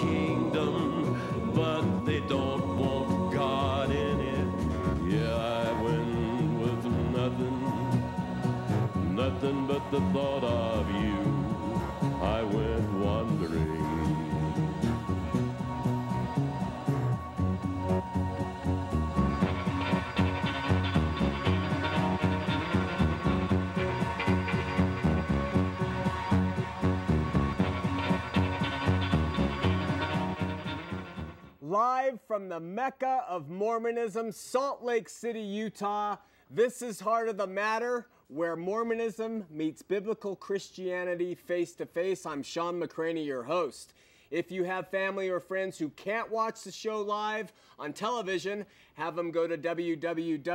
kingdom, but they don't want God in it. Yeah, I went with nothing, nothing but the thought of you. From the Mecca of Mormonism, Salt Lake City, Utah. This is Heart of the Matter, where Mormonism meets biblical Christianity face to face. I'm Shawn McCraney, your host. If you have family or friends who can't watch the show live on television, have them go to www.hotm.tv.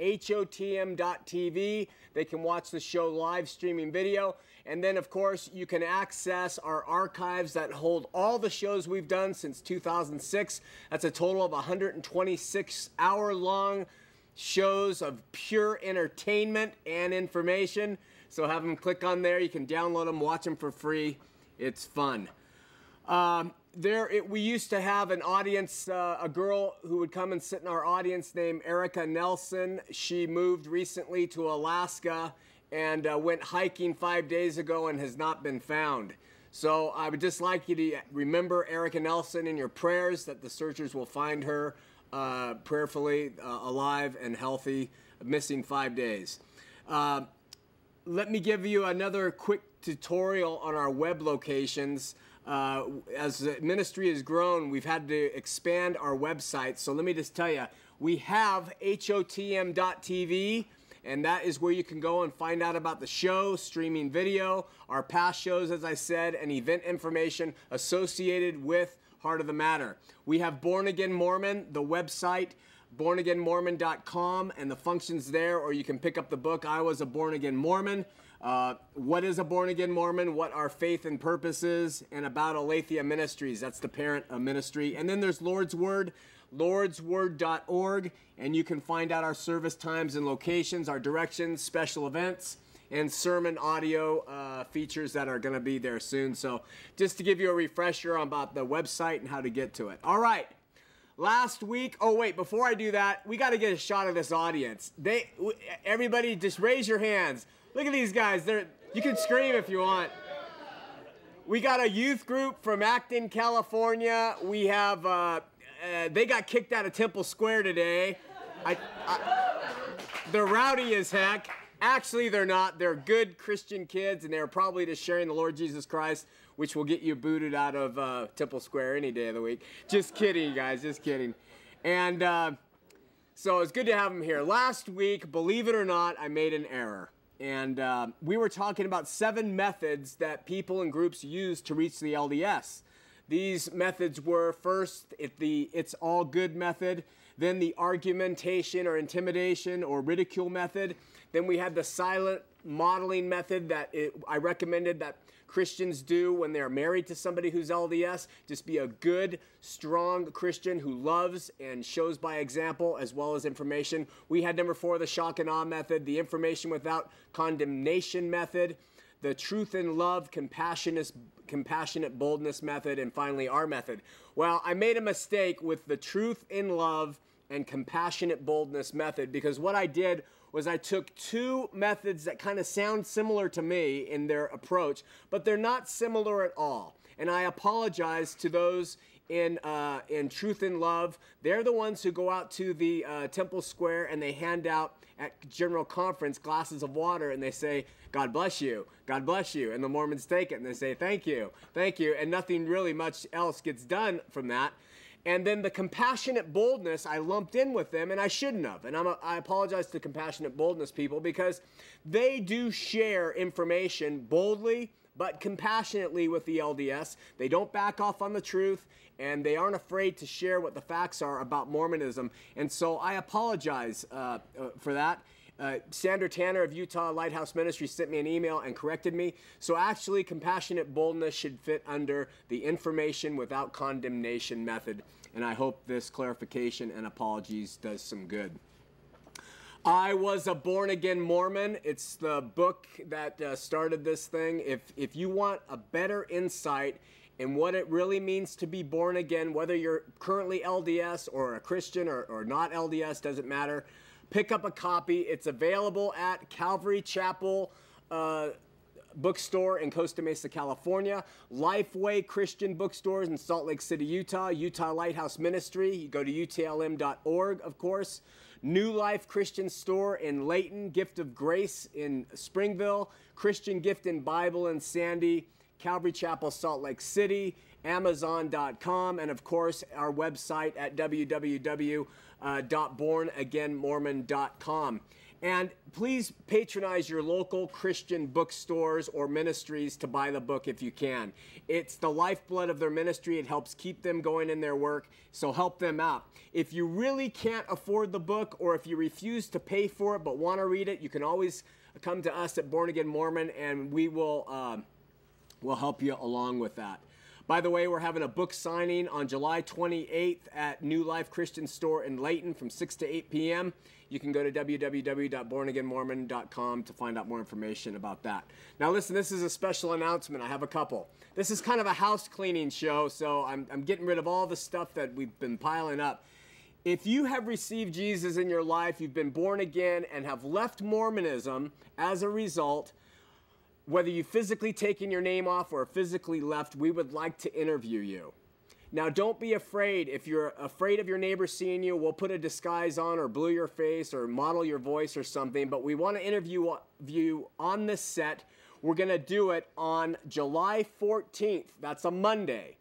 HOTM.tv. They can watch the show live streaming video. And then, of course, you can access our archives that hold all the shows we've done since 2006. That's a total of 126 hour long shows of pure entertainment and information. So have them click on there. You can download them, watch them for free. It's fun. Um, there, it, we used to have an audience, uh, a girl who would come and sit in our audience named Erica Nelson. She moved recently to Alaska and uh, went hiking five days ago and has not been found. So I would just like you to remember Erica Nelson in your prayers that the searchers will find her uh, prayerfully uh, alive and healthy, missing five days. Uh, let me give you another quick tutorial on our web locations. Uh, as the ministry has grown, we've had to expand our website. So let me just tell you, we have HOTM.tv, and that is where you can go and find out about the show, streaming video, our past shows, as I said, and event information associated with Heart of the Matter. We have Born Again Mormon, the website bornagainmormon.com and the functions there, or you can pick up the book, I Was a Born Again Mormon. Uh, what is a born again Mormon? What are faith and purposes? and about Aletheia Ministries. That's the parent ministry. And then there's Lord's Word, lordsword.org, and you can find out our service times and locations, our directions, special events, and sermon audio uh, features that are going to be there soon. So, just to give you a refresher about the website and how to get to it. All right. Last week oh wait before i do that we got to get a shot of this audience. They everybody just raise your hands. Look at these guys. They're you can scream if you want. We got a youth group from acton california. We have uh, uh, they got kicked out of temple square today I, I, they're rowdy as heck actually they're not they're good christian kids and they're probably just sharing the lord jesus christ which will get you booted out of uh, Temple Square any day of the week. Just kidding, guys, just kidding. And uh, so it's good to have them here. Last week, believe it or not, I made an error. And uh, we were talking about seven methods that people and groups use to reach the LDS. These methods were first it, the it's all good method, then the argumentation or intimidation or ridicule method. Then we had the silent modeling method that it, I recommended that Christians do when they're married to somebody who's LDS. Just be a good, strong Christian who loves and shows by example as well as information. We had number four, the shock and awe method, the information without condemnation method, the truth and love, compassionate, compassionate boldness method, and finally our method. Well, I made a mistake with the truth in love and compassionate boldness method because what I did was I took two methods that kind of sound similar to me in their approach, but they're not similar at all. And I apologize to those in uh, in Truth in Love. They're the ones who go out to the uh, Temple Square and they hand out at General Conference glasses of water and they say, "God bless you, God bless you," and the Mormons take it and they say, "Thank you, thank you," and nothing really much else gets done from that. And then the compassionate boldness I lumped in with them, and I shouldn't have. And I'm a, I apologize to compassionate boldness people because they do share information boldly but compassionately with the LDS. They don't back off on the truth and they aren't afraid to share what the facts are about Mormonism. And so I apologize uh, uh, for that. Uh, Sandra Tanner of Utah Lighthouse Ministry sent me an email and corrected me. So actually, compassionate boldness should fit under the information without condemnation method. And I hope this clarification and apologies does some good. I was a born again Mormon. It's the book that uh, started this thing. If if you want a better insight in what it really means to be born again, whether you're currently LDS or a Christian or, or not LDS, doesn't matter. Pick up a copy. It's available at Calvary Chapel. Uh, bookstore in Costa Mesa, California, Lifeway Christian bookstores in Salt Lake City, Utah, Utah Lighthouse Ministry. You go to utlm.org, of course. New Life Christian Store in Layton, Gift of Grace in Springville, Christian Gift and Bible in Sandy, Calvary Chapel, Salt Lake City, Amazon.com, and of course our website at www.bornagainmormon.com. And please patronize your local Christian bookstores or ministries to buy the book if you can. It's the lifeblood of their ministry. It helps keep them going in their work, so help them out. If you really can't afford the book or if you refuse to pay for it but want to read it, you can always come to us at Born Again Mormon and we will. Uh, We'll help you along with that. By the way, we're having a book signing on July 28th at New Life Christian Store in Layton from 6 to 8 p.m. You can go to www.bornagainmormon.com to find out more information about that. Now, listen, this is a special announcement. I have a couple. This is kind of a house cleaning show, so I'm, I'm getting rid of all the stuff that we've been piling up. If you have received Jesus in your life, you've been born again, and have left Mormonism as a result, whether you've physically taken your name off or physically left, we would like to interview you. Now, don't be afraid. If you're afraid of your neighbor seeing you, we'll put a disguise on or blue your face or model your voice or something. But we want to interview you on this set. We're going to do it on July 14th. That's a Monday.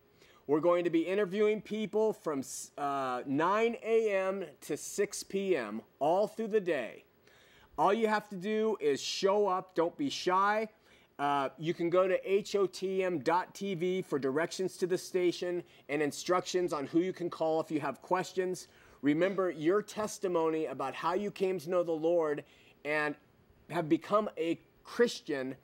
We're going to be interviewing people from uh, 9 a.m. to 6 p.m. all through the day. All you have to do is show up. Don't be shy. Uh, you can go to hotm.tv for directions to the station and instructions on who you can call if you have questions. Remember, your testimony about how you came to know the Lord and have become a Christian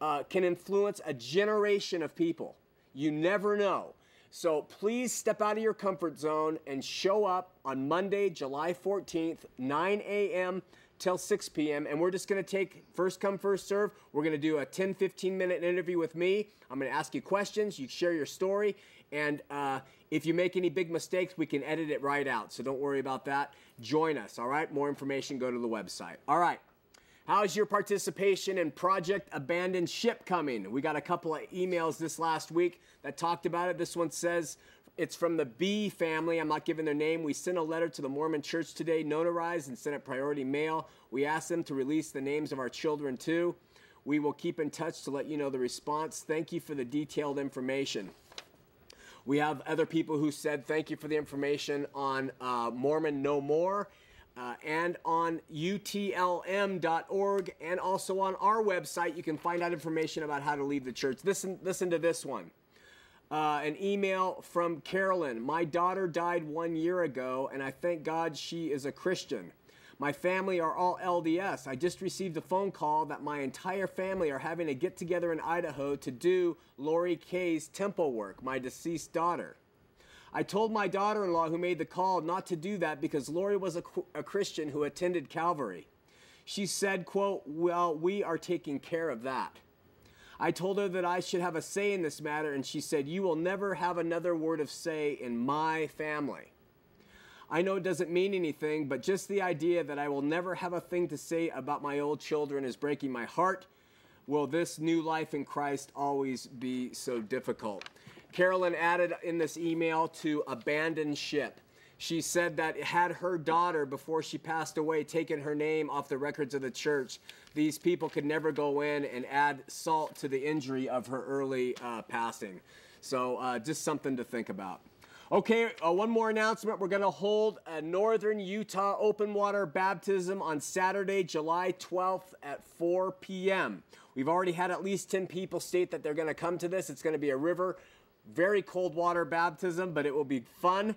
uh, can influence a generation of people. You never know. So please step out of your comfort zone and show up on Monday, July 14th, 9 a.m till 6 p.m. And we're just going to take first come, first serve. We're going to do a 10, 15 minute interview with me. I'm going to ask you questions. You share your story. And uh, if you make any big mistakes, we can edit it right out. So don't worry about that. Join us, all right? More information, go to the website. All right. How's your participation in Project Abandoned Ship coming? We got a couple of emails this last week that talked about it. This one says, it's from the B family. I'm not giving their name. We sent a letter to the Mormon Church today, notarized and sent it priority mail. We asked them to release the names of our children too. We will keep in touch to let you know the response. Thank you for the detailed information. We have other people who said thank you for the information on uh, Mormon No More uh, and on utlm.org and also on our website. You can find out information about how to leave the church. Listen, listen to this one. Uh, an email from Carolyn. My daughter died one year ago, and I thank God she is a Christian. My family are all LDS. I just received a phone call that my entire family are having a get together in Idaho to do Lori Kay's temple work, my deceased daughter. I told my daughter in law who made the call not to do that because Lori was a, a Christian who attended Calvary. She said, quote, Well, we are taking care of that. I told her that I should have a say in this matter, and she said, You will never have another word of say in my family. I know it doesn't mean anything, but just the idea that I will never have a thing to say about my old children is breaking my heart. Will this new life in Christ always be so difficult? Carolyn added in this email to abandon ship. She said that had her daughter, before she passed away, taken her name off the records of the church, these people could never go in and add salt to the injury of her early uh, passing. So, uh, just something to think about. Okay, uh, one more announcement. We're going to hold a Northern Utah open water baptism on Saturday, July 12th at 4 p.m. We've already had at least 10 people state that they're going to come to this. It's going to be a river, very cold water baptism, but it will be fun.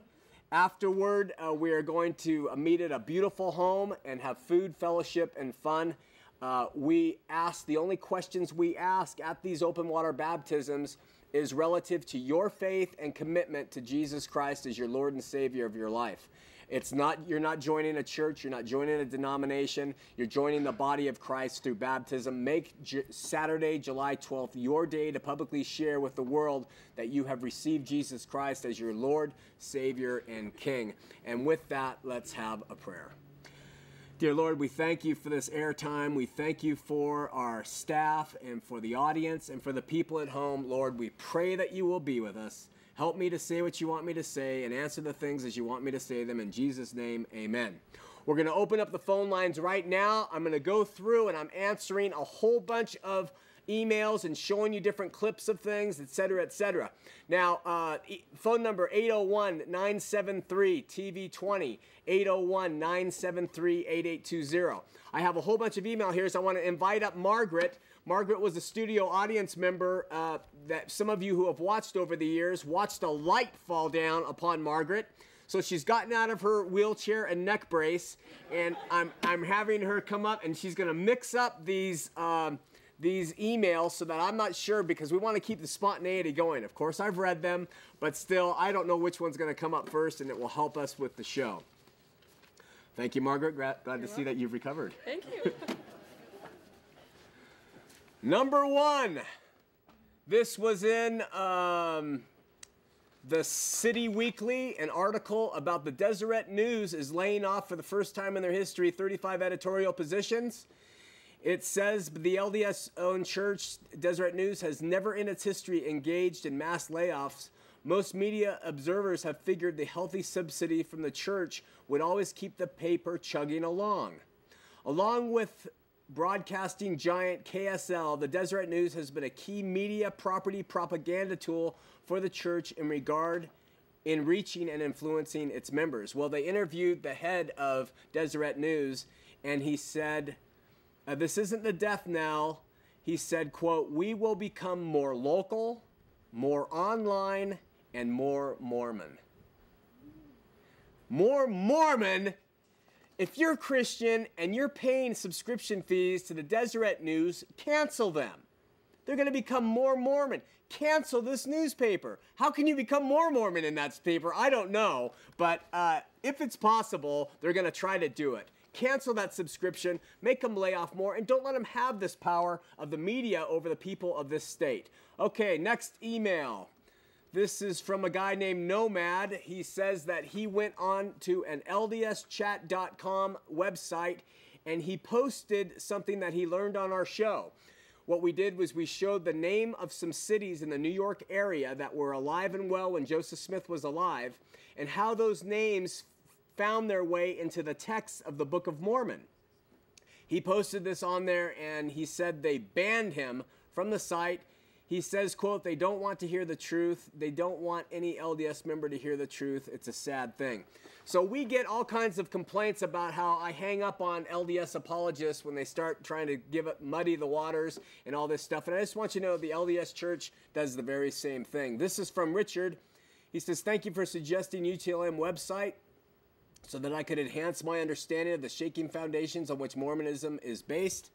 Afterward, uh, we are going to meet at a beautiful home and have food, fellowship, and fun. Uh, we ask, the only questions we ask at these open water baptisms is relative to your faith and commitment to Jesus Christ as your Lord and Savior of your life. It's not you're not joining a church, you're not joining a denomination, you're joining the body of Christ through baptism. Make J- Saturday, July 12th your day to publicly share with the world that you have received Jesus Christ as your Lord, Savior, and King. And with that, let's have a prayer. Dear Lord, we thank you for this airtime. We thank you for our staff and for the audience and for the people at home. Lord, we pray that you will be with us. Help me to say what you want me to say and answer the things as you want me to say them. In Jesus' name, amen. We're going to open up the phone lines right now. I'm going to go through and I'm answering a whole bunch of emails and showing you different clips of things, etc., etc. Now, uh, phone number 801 973 TV20, 801 973 8820. I have a whole bunch of email here, so I want to invite up Margaret. Margaret was a studio audience member uh, that some of you who have watched over the years watched a light fall down upon Margaret. So she's gotten out of her wheelchair and neck brace, and I'm, I'm having her come up and she's gonna mix up these, um, these emails so that I'm not sure because we wanna keep the spontaneity going. Of course, I've read them, but still, I don't know which one's gonna come up first and it will help us with the show. Thank you, Margaret. Glad, glad to see that you've recovered. Thank you. Number one. This was in um, the City Weekly, an article about the Deseret News is laying off for the first time in their history 35 editorial positions. It says the LDS owned church, Deseret News, has never in its history engaged in mass layoffs. Most media observers have figured the healthy subsidy from the church would always keep the paper chugging along. Along with broadcasting giant KSL, the Deseret News has been a key media property propaganda tool for the church in regard in reaching and influencing its members. Well, they interviewed the head of Deseret News, and he said, uh, "This isn't the death knell." He said, "quote We will become more local, more online, and more Mormon." More Mormon if you're Christian and you're paying subscription fees to the Deseret News, cancel them. They're going to become more Mormon. Cancel this newspaper. How can you become more Mormon in that paper? I don't know. But uh, if it's possible, they're going to try to do it. Cancel that subscription, make them lay off more, and don't let them have this power of the media over the people of this state. Okay, next email. This is from a guy named Nomad. He says that he went on to an LDSchat.com website and he posted something that he learned on our show. What we did was we showed the name of some cities in the New York area that were alive and well when Joseph Smith was alive and how those names found their way into the text of the Book of Mormon. He posted this on there and he said they banned him from the site. He says quote they don't want to hear the truth. They don't want any lds member to hear the truth. It's a sad thing. So we get all kinds of complaints about how i hang up on lds apologists when they start trying to give it muddy the waters and all this stuff. And i just want you to know the lds church does the very same thing. This is from richard. He says thank you for suggesting utlm website so that i could enhance my understanding of the shaking foundations on which mormonism is based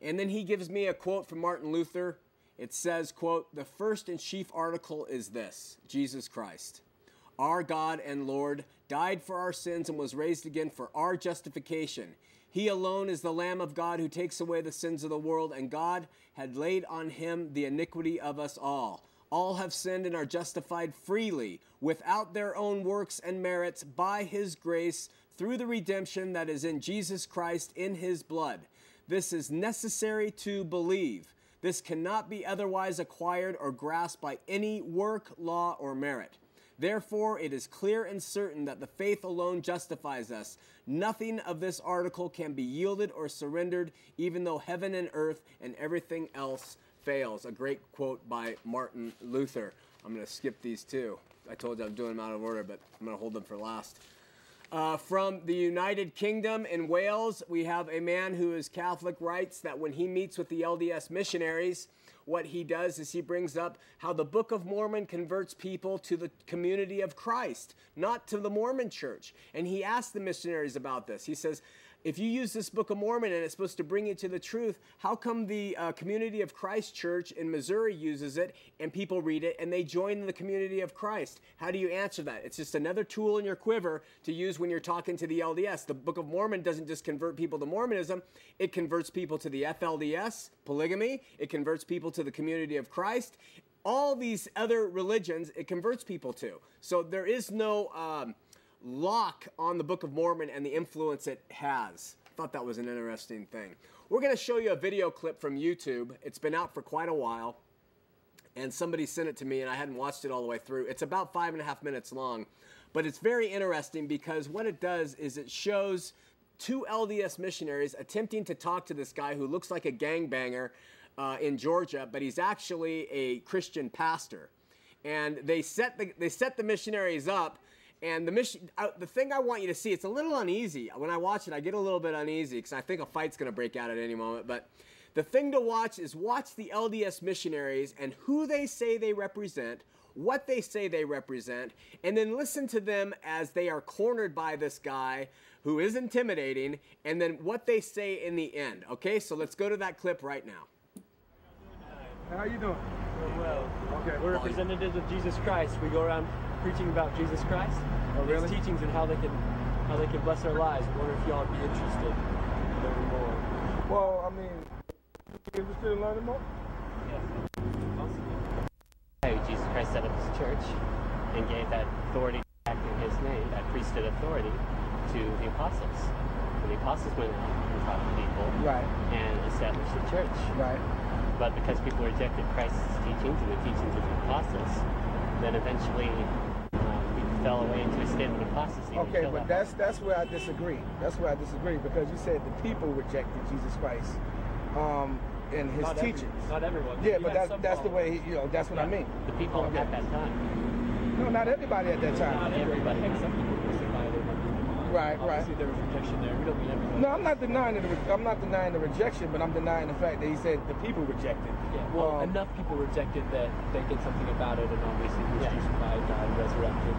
and then he gives me a quote from martin luther it says, quote, the first and chief article is this Jesus Christ, our God and Lord, died for our sins and was raised again for our justification. He alone is the Lamb of God who takes away the sins of the world, and God had laid on him the iniquity of us all. All have sinned and are justified freely, without their own works and merits, by his grace, through the redemption that is in Jesus Christ in his blood. This is necessary to believe. This cannot be otherwise acquired or grasped by any work, law, or merit. Therefore, it is clear and certain that the faith alone justifies us. Nothing of this article can be yielded or surrendered, even though heaven and earth and everything else fails. A great quote by Martin Luther. I'm going to skip these two. I told you I'm doing them out of order, but I'm going to hold them for last. Uh, from the United Kingdom in Wales, we have a man who is Catholic, writes that when he meets with the LDS missionaries, what he does is he brings up how the Book of Mormon converts people to the community of Christ, not to the Mormon church. And he asks the missionaries about this. He says, if you use this Book of Mormon and it's supposed to bring you to the truth, how come the uh, Community of Christ Church in Missouri uses it and people read it and they join the Community of Christ? How do you answer that? It's just another tool in your quiver to use when you're talking to the LDS. The Book of Mormon doesn't just convert people to Mormonism, it converts people to the FLDS, polygamy, it converts people to the Community of Christ. All these other religions, it converts people to. So there is no. Um, lock on the Book of Mormon and the influence it has. Thought that was an interesting thing. We're going to show you a video clip from YouTube. It's been out for quite a while, and somebody sent it to me, and I hadn't watched it all the way through. It's about five and a half minutes long, but it's very interesting because what it does is it shows two LDS missionaries attempting to talk to this guy who looks like a gangbanger uh, in Georgia, but he's actually a Christian pastor. And they set the, they set the missionaries up and the mission, uh, the thing I want you to see, it's a little uneasy. When I watch it, I get a little bit uneasy because I think a fight's going to break out at any moment. But the thing to watch is watch the LDS missionaries and who they say they represent, what they say they represent, and then listen to them as they are cornered by this guy who is intimidating, and then what they say in the end. Okay, so let's go to that clip right now. How are you doing? well. Okay. We're representatives of Jesus Christ. We go around preaching about Jesus Christ, Oh, really? his teachings, and how they can how they can bless our lives. I wonder if y'all would be interested in learning more. Well, I mean, interested in learning more? Yes. Awesome. How Jesus Christ set up his church and gave that authority back in his name, that priesthood authority, to the apostles. And the apostles went out and taught the people Right. and established the church. Right. But because people rejected Christ's teachings and the teachings of the apostles, then eventually we fell away into a state of apostasy. Okay, but that that's that's where I disagree. That's where I disagree because you said the people rejected Jesus Christ um, and his Not every- teachings. not everyone. Yeah, but that's that's the way he, you know. That's what I mean. The people Okay. at that time. No, not everybody at that time. Not time. everybody. Heck, some people crucified him. Right, right. Obviously, there was rejection there. We don't mean everybody. No, I'm not denying the re- I'm not denying the rejection, but I'm denying the fact that he said the people rejected. Yeah, well, Um, enough people rejected that they did something about it, and obviously he was Yeah. crucified, died, resurrected.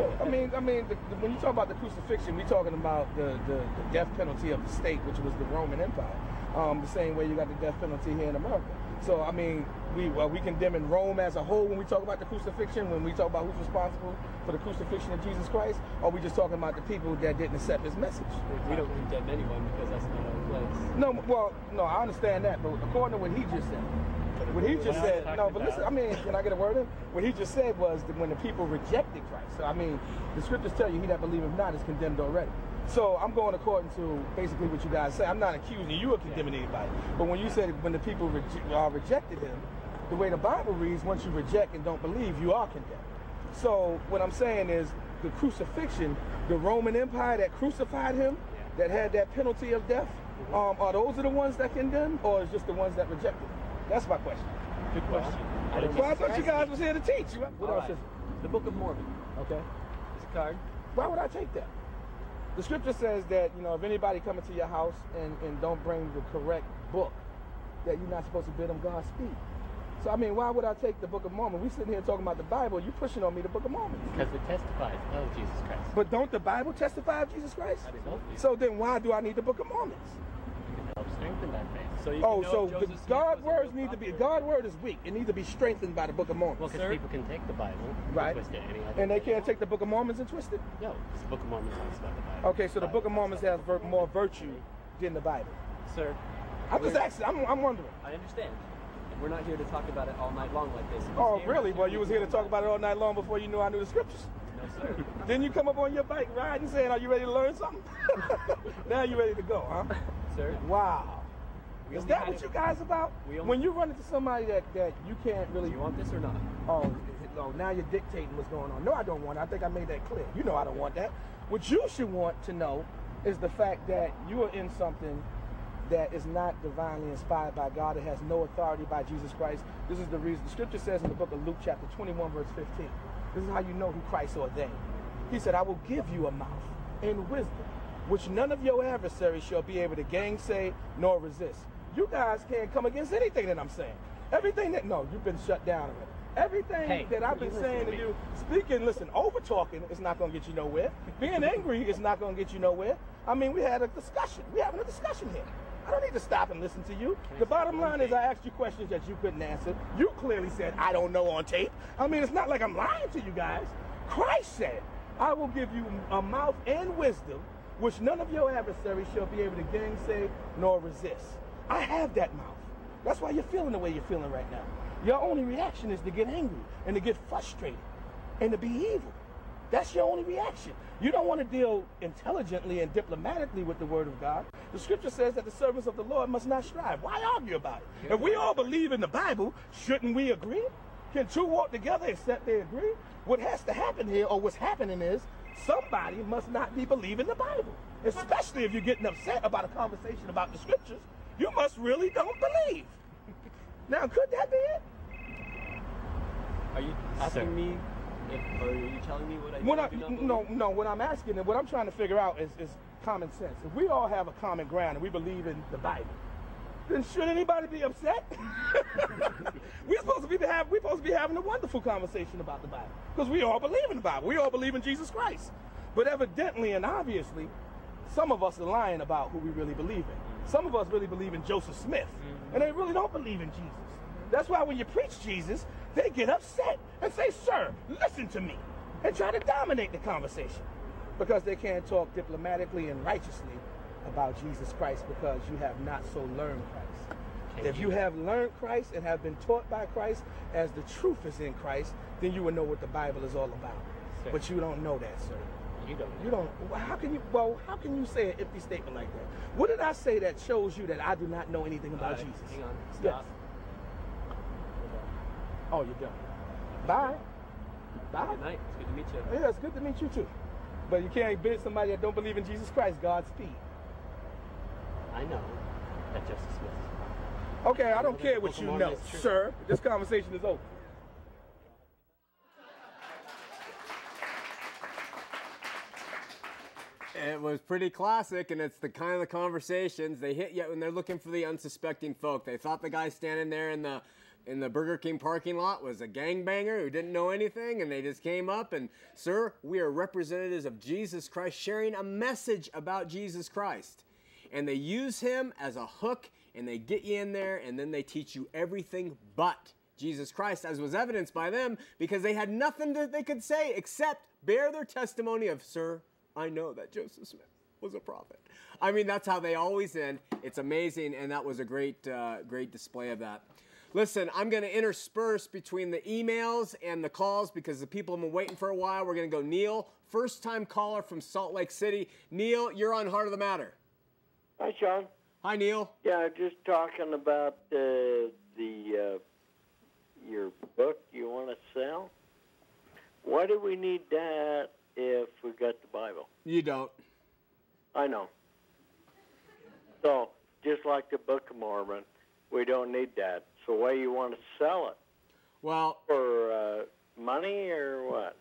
Well, I mean, I mean, the, the, when you talk about the crucifixion, we're talking about the, the, the death penalty of the state, which was the Roman Empire. Um, the same way you got the death penalty here in America. So, I mean, we well, we condemning Rome as a whole when we talk about the crucifixion, when we talk about who's responsible for the crucifixion of Jesus Christ, or we just talking about the people that didn't accept his message? we don't condemn anyone because that's not our place. No, well, no, I understand that, but according to what he just said, what he just said, no, but listen, I mean, can I get a word in? What he just said was that when the people rejected Christ. So, I mean, the scriptures tell you, he that believeth not is condemned already. So I'm going according to basically what you guys say. I'm not accusing you of condemning anybody. But when you said when the people uh, rejected him, the way the Bible reads, once you reject and don't believe, you are condemned. So what I'm saying is the crucifixion, the Roman Empire that crucified him, that had that penalty of death, um, are those are the ones that condemn, or is just the ones that rejected? That's my question. Good question. I Well, I thought you guys was here to teach. What All else right. is The Book of Mormon. Okay. This card. Why would I take that? The scripture says that, you know, if anybody come into your house and, and don't bring the correct book, that you're not supposed to bid them God Godspeed. So, I mean, why would I take the Book of Mormon? We sitting here talking about the Bible. You pushing on me the Book of Mormon. Because it testifies of Jesus Christ. But don't the Bible testify of Jesus Christ? Absolutely. So then why do I need the Book of Mormons? It helps strengthen that faith. So you Oh, know so if the Joseph God words real need to be, prophet. God word is weak. It needs to be strengthened by the Book of Mormon. Well, because people can take the Bible, and Right. twist it any other And they can't take the Book of Mormons and twist it? No, it's the Book of Mormon talks about the Bible. Okay, so the Book of Mormons has ver- more virtue than the Bible. Sir, I'm just asking, I'm, I'm wondering. I understand. And we're not here to talk about it all night long like this. Oh, really? it's Well, you was here to talk about it all night long before you knew I knew the scriptures. No, sir. Then you come up on your bike riding saying, are you ready to learn something? now you ready to go, huh? sir, Wow. Is that what you guys about? When you run into somebody that, that you can't Do really... you want this or not? Oh, oh, now you're dictating what's going on. No, I don't want it. I think I made that clear. You know I don't want that. What you should want to know is the fact that you are in something that is not divinely inspired by God. It has no authority by Jesus Christ. This is the reason. The scripture says in the book of Luke, chapter 21, verse 15. This is how you know who Christ ordained. He said, I will give you a mouth and wisdom, which none of your adversaries shall be able to gainsay nor resist. You guys can't come against anything that I'm saying. Everything that, no, you've been shut down already. Everything Hey, that I've been saying to me. you, speaking, listen, over talking is not going to get you nowhere. Being angry is not going to get you nowhere. I mean, we had a discussion. We're having a discussion here. I don't need to stop and listen to you. The bottom line is, I asked you questions that you couldn't answer. You clearly said, I don't know on tape. I mean, it's not like I'm lying to you guys. Christ said, I will give you a mouth and wisdom, which none of your adversaries shall be able to gainsay nor resist. I have that mouth. That's why you're feeling the way you're feeling right now. Your only reaction is to get angry and to get frustrated and to be evil. That's your only reaction. You don't want to deal intelligently and diplomatically with the word of God. The scripture says that the servants of the Lord must not strive. Why argue about it? If we all believe in the Bible, shouldn't we agree? Can two walk together except they agree? What has to happen here, or what's happening is, somebody must not be believing the Bible. Especially if you're getting upset about a conversation about the scriptures. You must really don't believe. Now, could that be it? Are you asking Sir. me, if, or are you telling me what I What do I, or do not believe? no, no, what I'm asking and what I'm trying to figure out is, is common sense. If we all have a common ground and we believe in the Bible, then should anybody be upset? we're supposed to be have, we're supposed to be having a wonderful conversation about the Bible because we all believe in the Bible. We all believe in Jesus Christ. But evidently and obviously, some of us are lying about who we really believe in. Some of us really believe in Joseph Smith, and they really don't believe in Jesus. That's why when you preach Jesus, they get upset and say, Sir, listen to me, and try to dominate the conversation because they can't talk diplomatically and righteously about Jesus Christ because you have not so learned Christ. If you have learned Christ and have been taught by Christ as the truth is in Christ, then you will know what the Bible is all about. But you don't know that, sir. You don't. You don't. How can you? Well, how can you say an empty statement like that? What did I say that shows you that I do not know anything about Jesus? Hang on. Yes. Stop. Oh, you're done. Bye. Bye. Good night. It's good to meet you. Yeah, it's good to meet you too. But you can't bid somebody that don't believe in Jesus Christ Godspeed. I know that Joseph Smith. Okay, I don't care what you know, sir. This conversation is over. It was pretty classic, and it's the kind of the conversations they hit you when they're looking for the unsuspecting folk. They thought the guy standing there in the in the Burger King parking lot was a gangbanger who didn't know anything, and they just came up and, sir, we are representatives of Jesus Christ, sharing a message about Jesus Christ, and they use him as a hook, and they get you in there, and then they teach you everything but Jesus Christ, as was evidenced by them, because they had nothing that they could say except bear their testimony of, sir, I know that Joseph Smith was a prophet. I mean, that's how they always end. It's amazing, and that was a great, uh, great display of that. Listen, I'm going to intersperse between the emails and the calls because the people have been waiting for a while. We're going to go Neil, first time caller from Salt Lake City. Neil, you're on Heart of the Matter. Hi, Shawn. Hi, Neil. Yeah, just talking about uh, the uh, your book you want to sell. Why do we need that if we got the Bible? You don't. I know. So, just like the Book of Mormon, we don't need that. So, why you want to sell it Well, for uh, money or what?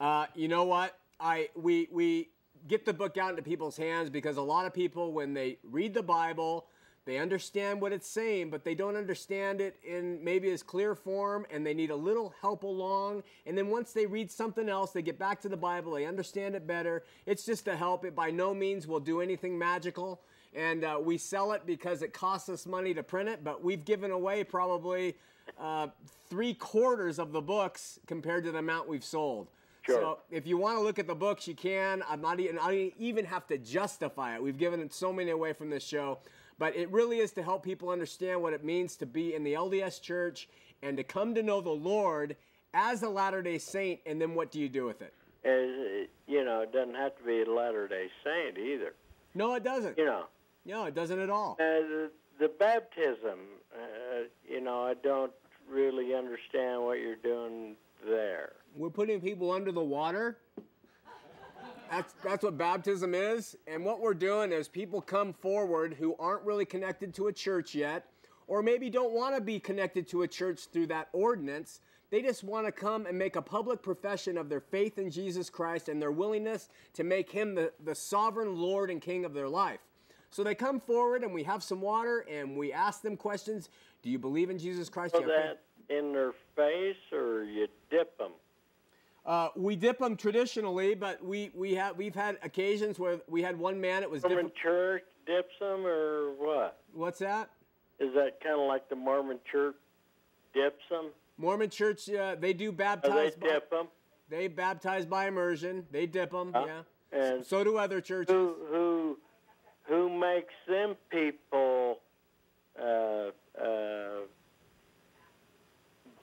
Uh, you know what? I we we get the book out into people's hands because a lot of people, when they read the Bible, they understand what it's saying, but they don't understand it in maybe as clear form, and they need a little help along. And then once they read something else, they get back to the Bible, they understand it better. It's just to help. It by no means will do anything magical. And uh, we sell it because it costs us money to print it, but we've given away probably uh, three quarters of the books compared to the amount we've sold. Sure. So if you want to look at the books, you can. I'm not even. I don't even have to justify it. We've given it so many away from this show, but it really is to help people understand what it means to be in the LDS Church and to come to know the Lord as a Latter-day Saint. And then what do you do with it? As, you know, it doesn't have to be a Latter Day Saint either. No, it doesn't. You know, No, it doesn't at all. Uh, the, the baptism, uh, you know, I don't really understand what you're doing there. We're putting people under the water. That's, that's what baptism is. And what we're doing is people come forward who aren't really connected to a church yet, or maybe don't want to be connected to a church through that ordinance. They just want to come and make a public profession of their faith in Jesus Christ and their willingness to make him the, the sovereign Lord and King of their life. So they come forward and we have some water and we ask them questions. Do you believe in Jesus Christ? So Do you have faith? that in their face, or you dip them? Uh, we dip them traditionally, but we, we have we've had occasions where we had one man. It was Mormon different. church dips them, or what? What's that? Is that kind of like the Mormon church dips them? Mormon Church, uh, they do Or they baptize. by, dip them? they baptize by immersion. They dip them. Huh? Yeah. And So do other churches. who who who makes them people uh, uh,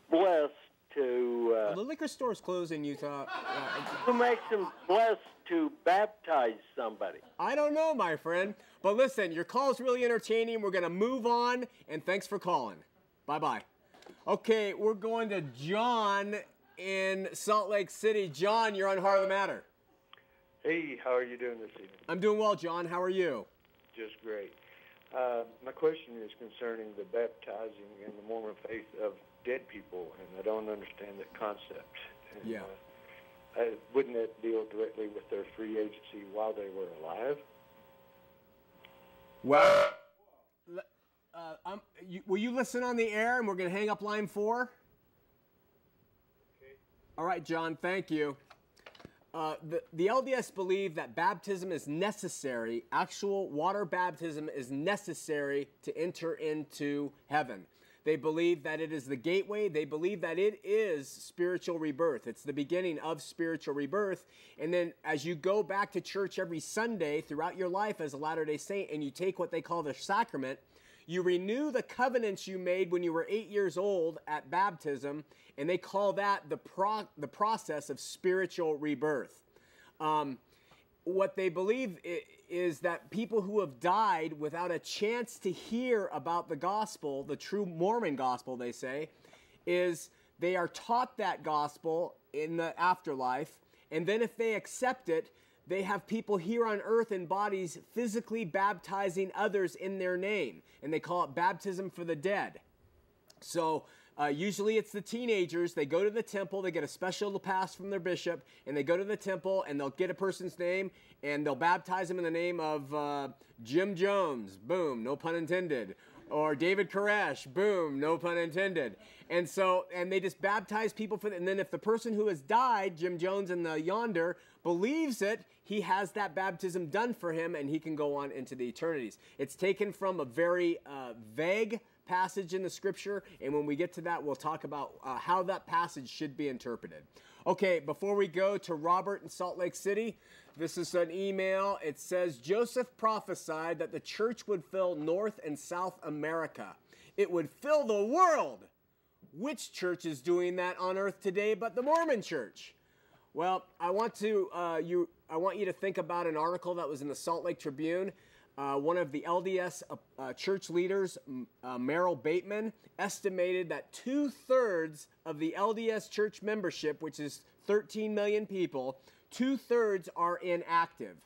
blessed to Well, uh, the liquor store's closed in Utah. Uh, who makes them blessed to baptize somebody? I don't know, my friend. But listen, your call's really entertaining. We're gonna move on, and thanks for calling. Bye bye. Okay, we're going to John in Salt Lake City. John, you're on Heart of the Matter. Hey, how are you doing this evening? I'm doing well, John. How are you? Just great. Uh, my question is concerning the baptizing in the Mormon faith of dead people, and I don't understand that concept. And, Yeah. Uh, I, wouldn't that deal directly with their free agency while they were alive? Well, uh, um, you, will you listen on the air and we're going to hang up line four? Okay. All right, John, thank you. Uh, the, the LDS believe that baptism is necessary, actual water baptism is necessary to enter into heaven. They believe that it is the gateway. They believe that it is spiritual rebirth. It's the beginning of spiritual rebirth. And then as you go back to church every Sunday throughout your life as a Latter day Saint and you take what they call the sacrament, you renew the covenants you made when you were eight years old at baptism, and they call that the, pro- the process of spiritual rebirth. Um, what they believe is that people who have died without a chance to hear about the gospel, the true Mormon gospel, they say, is they are taught that gospel in the afterlife, and then if they accept it, they have people here on earth in bodies physically baptizing others in their name, and they call it baptism for the dead. So uh, usually it's the teenagers. They go to the temple, they get a special pass from their bishop, and they go to the temple and they'll get a person's name and they'll baptize them in the name of uh, Jim Jones. Boom, no pun intended. Or David Koresh, boom, no pun intended. And so, and they just baptize people for, and then if the person who has died, Jim Jones in the yonder, believes it, he has that baptism done for him and he can go on into the eternities. It's taken from a very uh, vague passage in the scripture, and when we get to that, we'll talk about uh, how that passage should be interpreted. Okay, before we go to Robert in Salt Lake City, this is an email. It says Joseph prophesied that the church would fill North and South America, it would fill the world. Which church is doing that on earth today but the Mormon church? Well, I want to uh, you. I want you to think about an article that was in the Salt Lake Tribune. Uh, one of the LDS uh, uh, church leaders, uh, Merrill Bateman, estimated that two thirds of the LDS church membership, which is 13 million people, two thirds are inactive.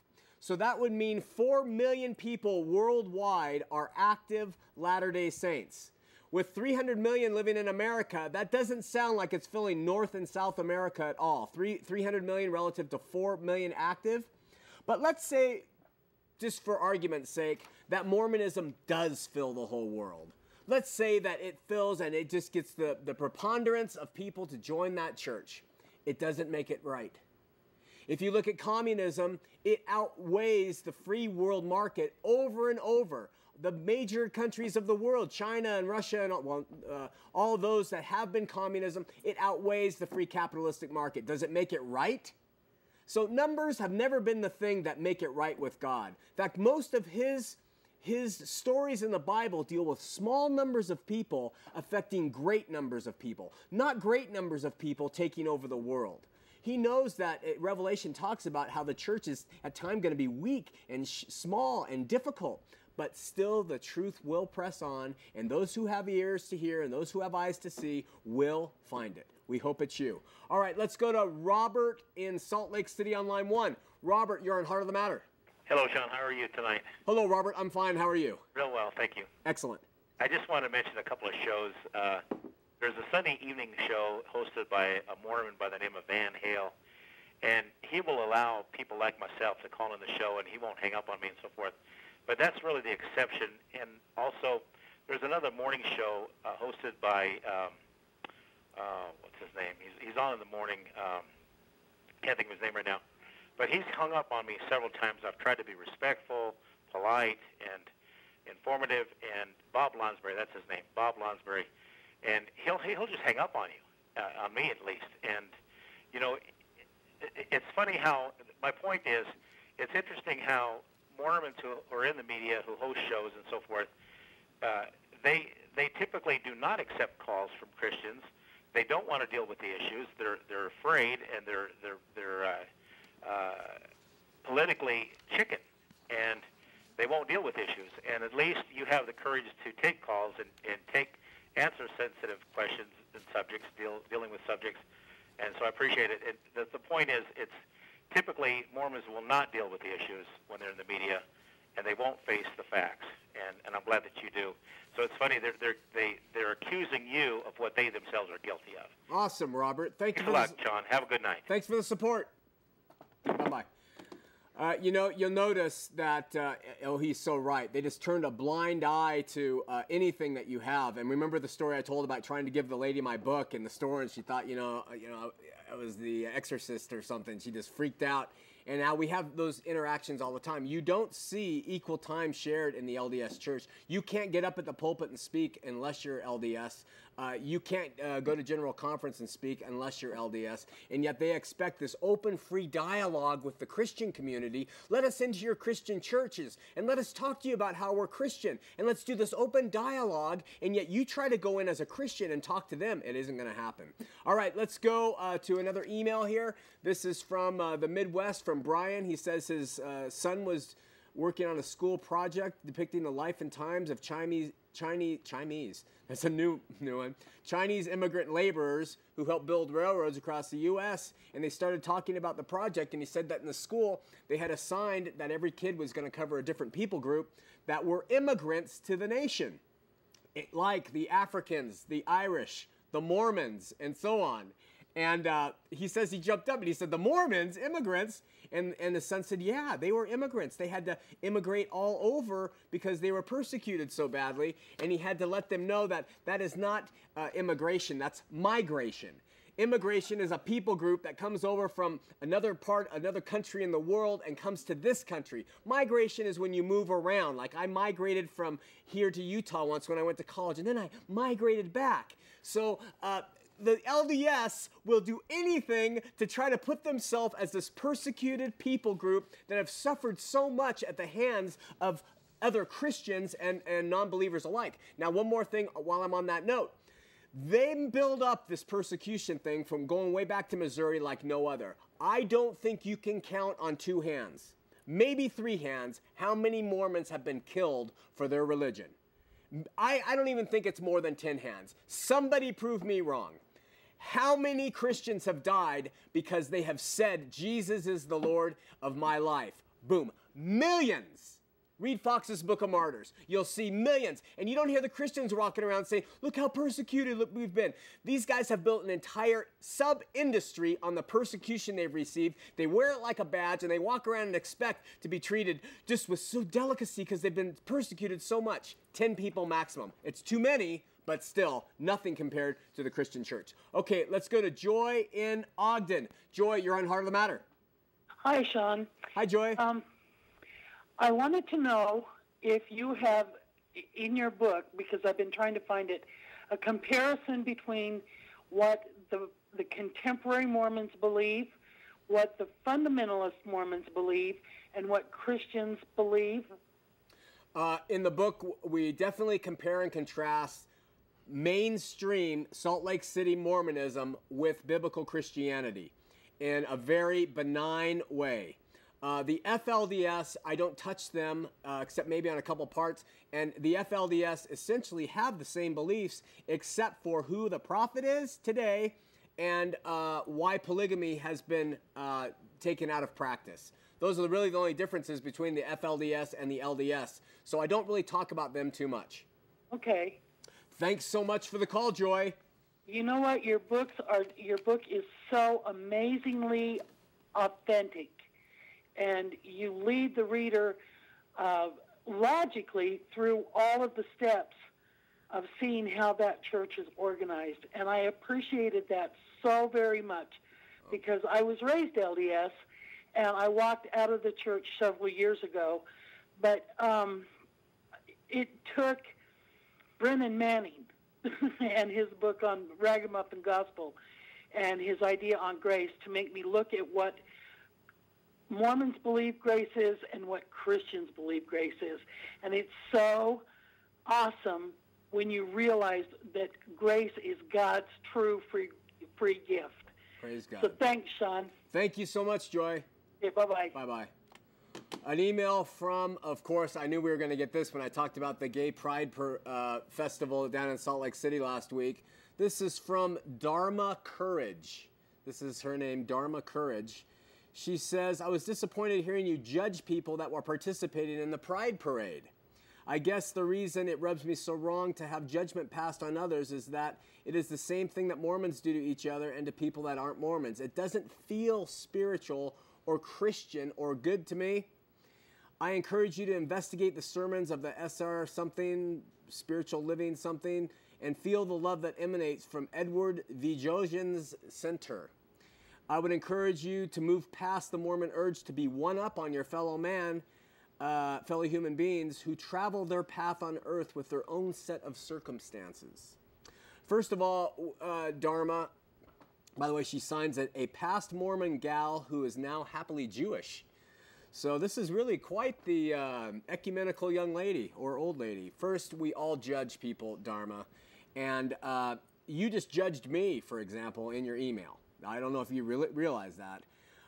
So that would mean 4 million people worldwide are active Latter day Saints. With 300 million living in America, that doesn't sound like it's filling North and South America at all. Three, 300 million relative to 4 million active. But let's say, just for argument's sake, that Mormonism does fill the whole world. Let's say that it fills and it just gets the, the preponderance of people to join that church. It doesn't make it right. If you look at communism, it outweighs the free world market over and over. The major countries of the world, China and Russia, and all, well, uh, all those that have been communism, it outweighs the free capitalistic market. Does it make it right? So numbers have never been the thing that make it right with God. In fact, most of his his stories in the Bible deal with small numbers of people affecting great numbers of people, not great numbers of people taking over the world. He knows that uh, Revelation talks about how the church is at times going to be weak and small and difficult, but still the truth will press on, and those who have ears to hear and those who have eyes to see will find it. We hope it's you. All right, let's go to Robert in Salt Lake City on line one. Robert, you're on Heart of the Matter. Hello, Shawn. How are you tonight? Hello, Robert. I'm fine. How are you? Real well, thank you. Excellent. I just want to mention a couple of shows. Uh, there's a Sunday evening show hosted by a Mormon by the name of Van Hale, and he will allow people like myself to call in the show, and he won't hang up on me and so forth. But that's really the exception. And also, there's another morning show uh, hosted by um, uh, what's his name? He's he's on in the morning. Um, can't think of his name right now. But he's hung up on me several times. I've tried to be respectful, polite, and informative. And Bob Lonsberry, that's his name, Bob Lonsberry, and he'll he'll just hang up on you, uh, on me at least. And you know, it, it's funny how my point is, it's interesting how Mormons who are in the media, who host shows and so forth, uh, they they typically do not accept calls from Christians. They don't want to deal with the issues. They're they're afraid and they're they're they're uh, uh, politically chicken, and they won't deal with issues. And at least you have the courage to take calls and, and take answer sensitive questions and subjects, deal, dealing with subjects. And so I appreciate it. it the, the point is, it's typically Mormons will not deal with the issues when they're in the media, and they won't face the facts. And, and I'm glad that you do. So it's funny they're they're they, they're accusing you of what they themselves are guilty of. Awesome, Robert. Thank Thanks you a for lot, the, John. Have a good night. thanks for the support. Bye bye. Uh, you know, you'll notice that, uh, oh, he's so right. They just turned a blind eye to uh, anything that you have. And remember the story I told about trying to give the lady my book in the store, and she thought, you know, uh, you know, it was The Exorcist or something. She just freaked out. And now we have those interactions all the time. You don't see equal time shared in the LDS church. You can't get up at the pulpit and speak unless you're LDS. Uh, you can't uh, go to general conference and speak unless you're LDS. And yet they expect this open, free dialogue with the Christian community. Let us into your Christian churches and let us talk to you about how we're Christian. And let's do this open dialogue. And yet you try to go in as a Christian and talk to them. It isn't going to happen. All right, let's go uh, to another email here. This is from uh, the Midwest, from Brian. He says his uh, son was working on a school project depicting the life and times of Chinese Chinese Chinese. That's a new new one. Chinese immigrant laborers who helped build railroads across the U.S. And they started talking about the project. And he said that in the school they had assigned that every kid was going to cover a different people group that were immigrants to the nation, it, like the Africans, the Irish, the Mormons, and so on. And uh, he says he jumped up and he said, The Mormons, immigrants. And, and the son said, Yeah, they were immigrants. They had to immigrate all over because they were persecuted so badly. And he had to let them know that that is not uh, immigration, that's migration. Immigration is a people group that comes over from another part, another country in the world and comes to this country. Migration is when you move around. Like I migrated from here to Utah once when I went to college, and then I migrated back. So, uh, the LDS will do anything to try to put themselves as this persecuted people group that have suffered so much at the hands of other Christians and, and non believers alike. Now, one more thing while I'm on that note. They build up this persecution thing from going way back to Missouri like no other. I don't think you can count on two hands, maybe three hands, how many Mormons have been killed for their religion. I, I don't even think it's more than 10 hands. Somebody prove me wrong. How many Christians have died because they have said, Jesus is the Lord of my life? Boom. Millions. Read Fox's Book of Martyrs. You'll see millions. And you don't hear the Christians walking around saying, look how persecuted we've been. These guys have built an entire sub industry on the persecution they've received. They wear it like a badge and they walk around and expect to be treated just with so delicacy because they've been persecuted so much. 10 people maximum. It's too many, but still nothing compared to the Christian church. Okay, let's go to Joy in Ogden. Joy, you're on Heart of the Matter. Hi, Shawn. Hi, Joy. Um, I wanted to know if you have in your book, because I've been trying to find it, a comparison between what the, the contemporary Mormons believe, what the fundamentalist Mormons believe, and what Christians believe. Uh, in the book, we definitely compare and contrast mainstream Salt Lake City Mormonism with biblical Christianity in a very benign way. Uh, the FLDS, I don't touch them uh, except maybe on a couple parts. And the FLDS essentially have the same beliefs except for who the prophet is today and uh, why polygamy has been uh, taken out of practice. Those are really the only differences between the FLDS and the LDS. So I don't really talk about them too much. Okay. Thanks so much for the call, Joy. You know what? Your books are your book is so amazingly authentic, and you lead the reader uh, logically through all of the steps of seeing how that church is organized, and I appreciated that so very much because I was raised LDS, and I walked out of the church several years ago, but um, it took Brennan Manning and his book on Ragamuffin Gospel and his idea on grace to make me look at what Mormons believe grace is and what Christians believe grace is. And it's so awesome when you realize that grace is God's true free free gift. Praise God. So thanks, Shawn. Thank you so much, Joy. Okay, bye bye. Bye bye. An email from, of course, I knew we were going to get this when I talked about the Gay Pride per, uh, Festival down in Salt Lake City last week. This is from Dharma Courage. This is her name, Dharma Courage. She says, I was disappointed hearing you judge people that were participating in the Pride Parade. I guess the reason it rubs me so wrong to have judgment passed on others is that it is the same thing that Mormons do to each other and to people that aren't Mormons. It doesn't feel spiritual or Christian or good to me. I encourage you to investigate the sermons of the SR something, spiritual living something, and feel the love that emanates from Edward Viljoen's center. I would encourage you to move past the Mormon urge to be one up on your fellow man, uh, fellow human beings who travel their path on earth with their own set of circumstances. First of all, uh, Dharma, by the way, she signs it, a past Mormon gal who is now happily Jewish. So this is really quite the uh, ecumenical young lady or old lady. First, we all judge people, Dharma, and uh, you just judged me, for example, in your email. I don't know if you re- realize that.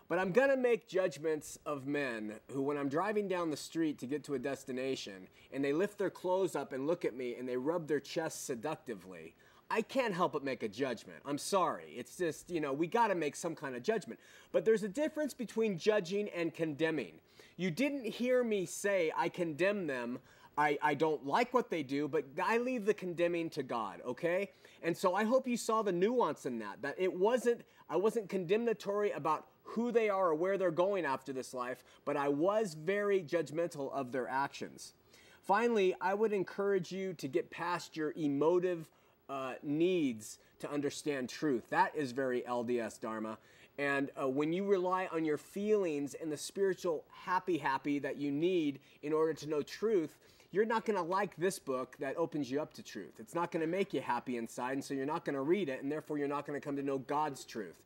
But I'm to make judgments of men who, when I'm driving down the street to get to a destination and they lift their clothes up and look at me and they rub their chest seductively, I can't help but make a judgment. I'm sorry. It's just, you know, we got to make some kind of judgment. But there's a difference between judging and condemning. You didn't hear me say I condemn them. I, I don't like what they do, but I leave the condemning to God, okay? And so I hope you saw the nuance in that, that it wasn't, I wasn't condemnatory about who they are or where they're going after this life, but I was very judgmental of their actions. Finally, I would encourage you to get past your emotive uh, needs to understand truth. That is very LDS Dharma. And uh, when you rely on your feelings and the spiritual happy happy that you need in order to know truth, you're not going to like this book that opens you up to truth. It's not going to make you happy inside, and so you're not going to read it, and therefore you're not going to come to know God's truth.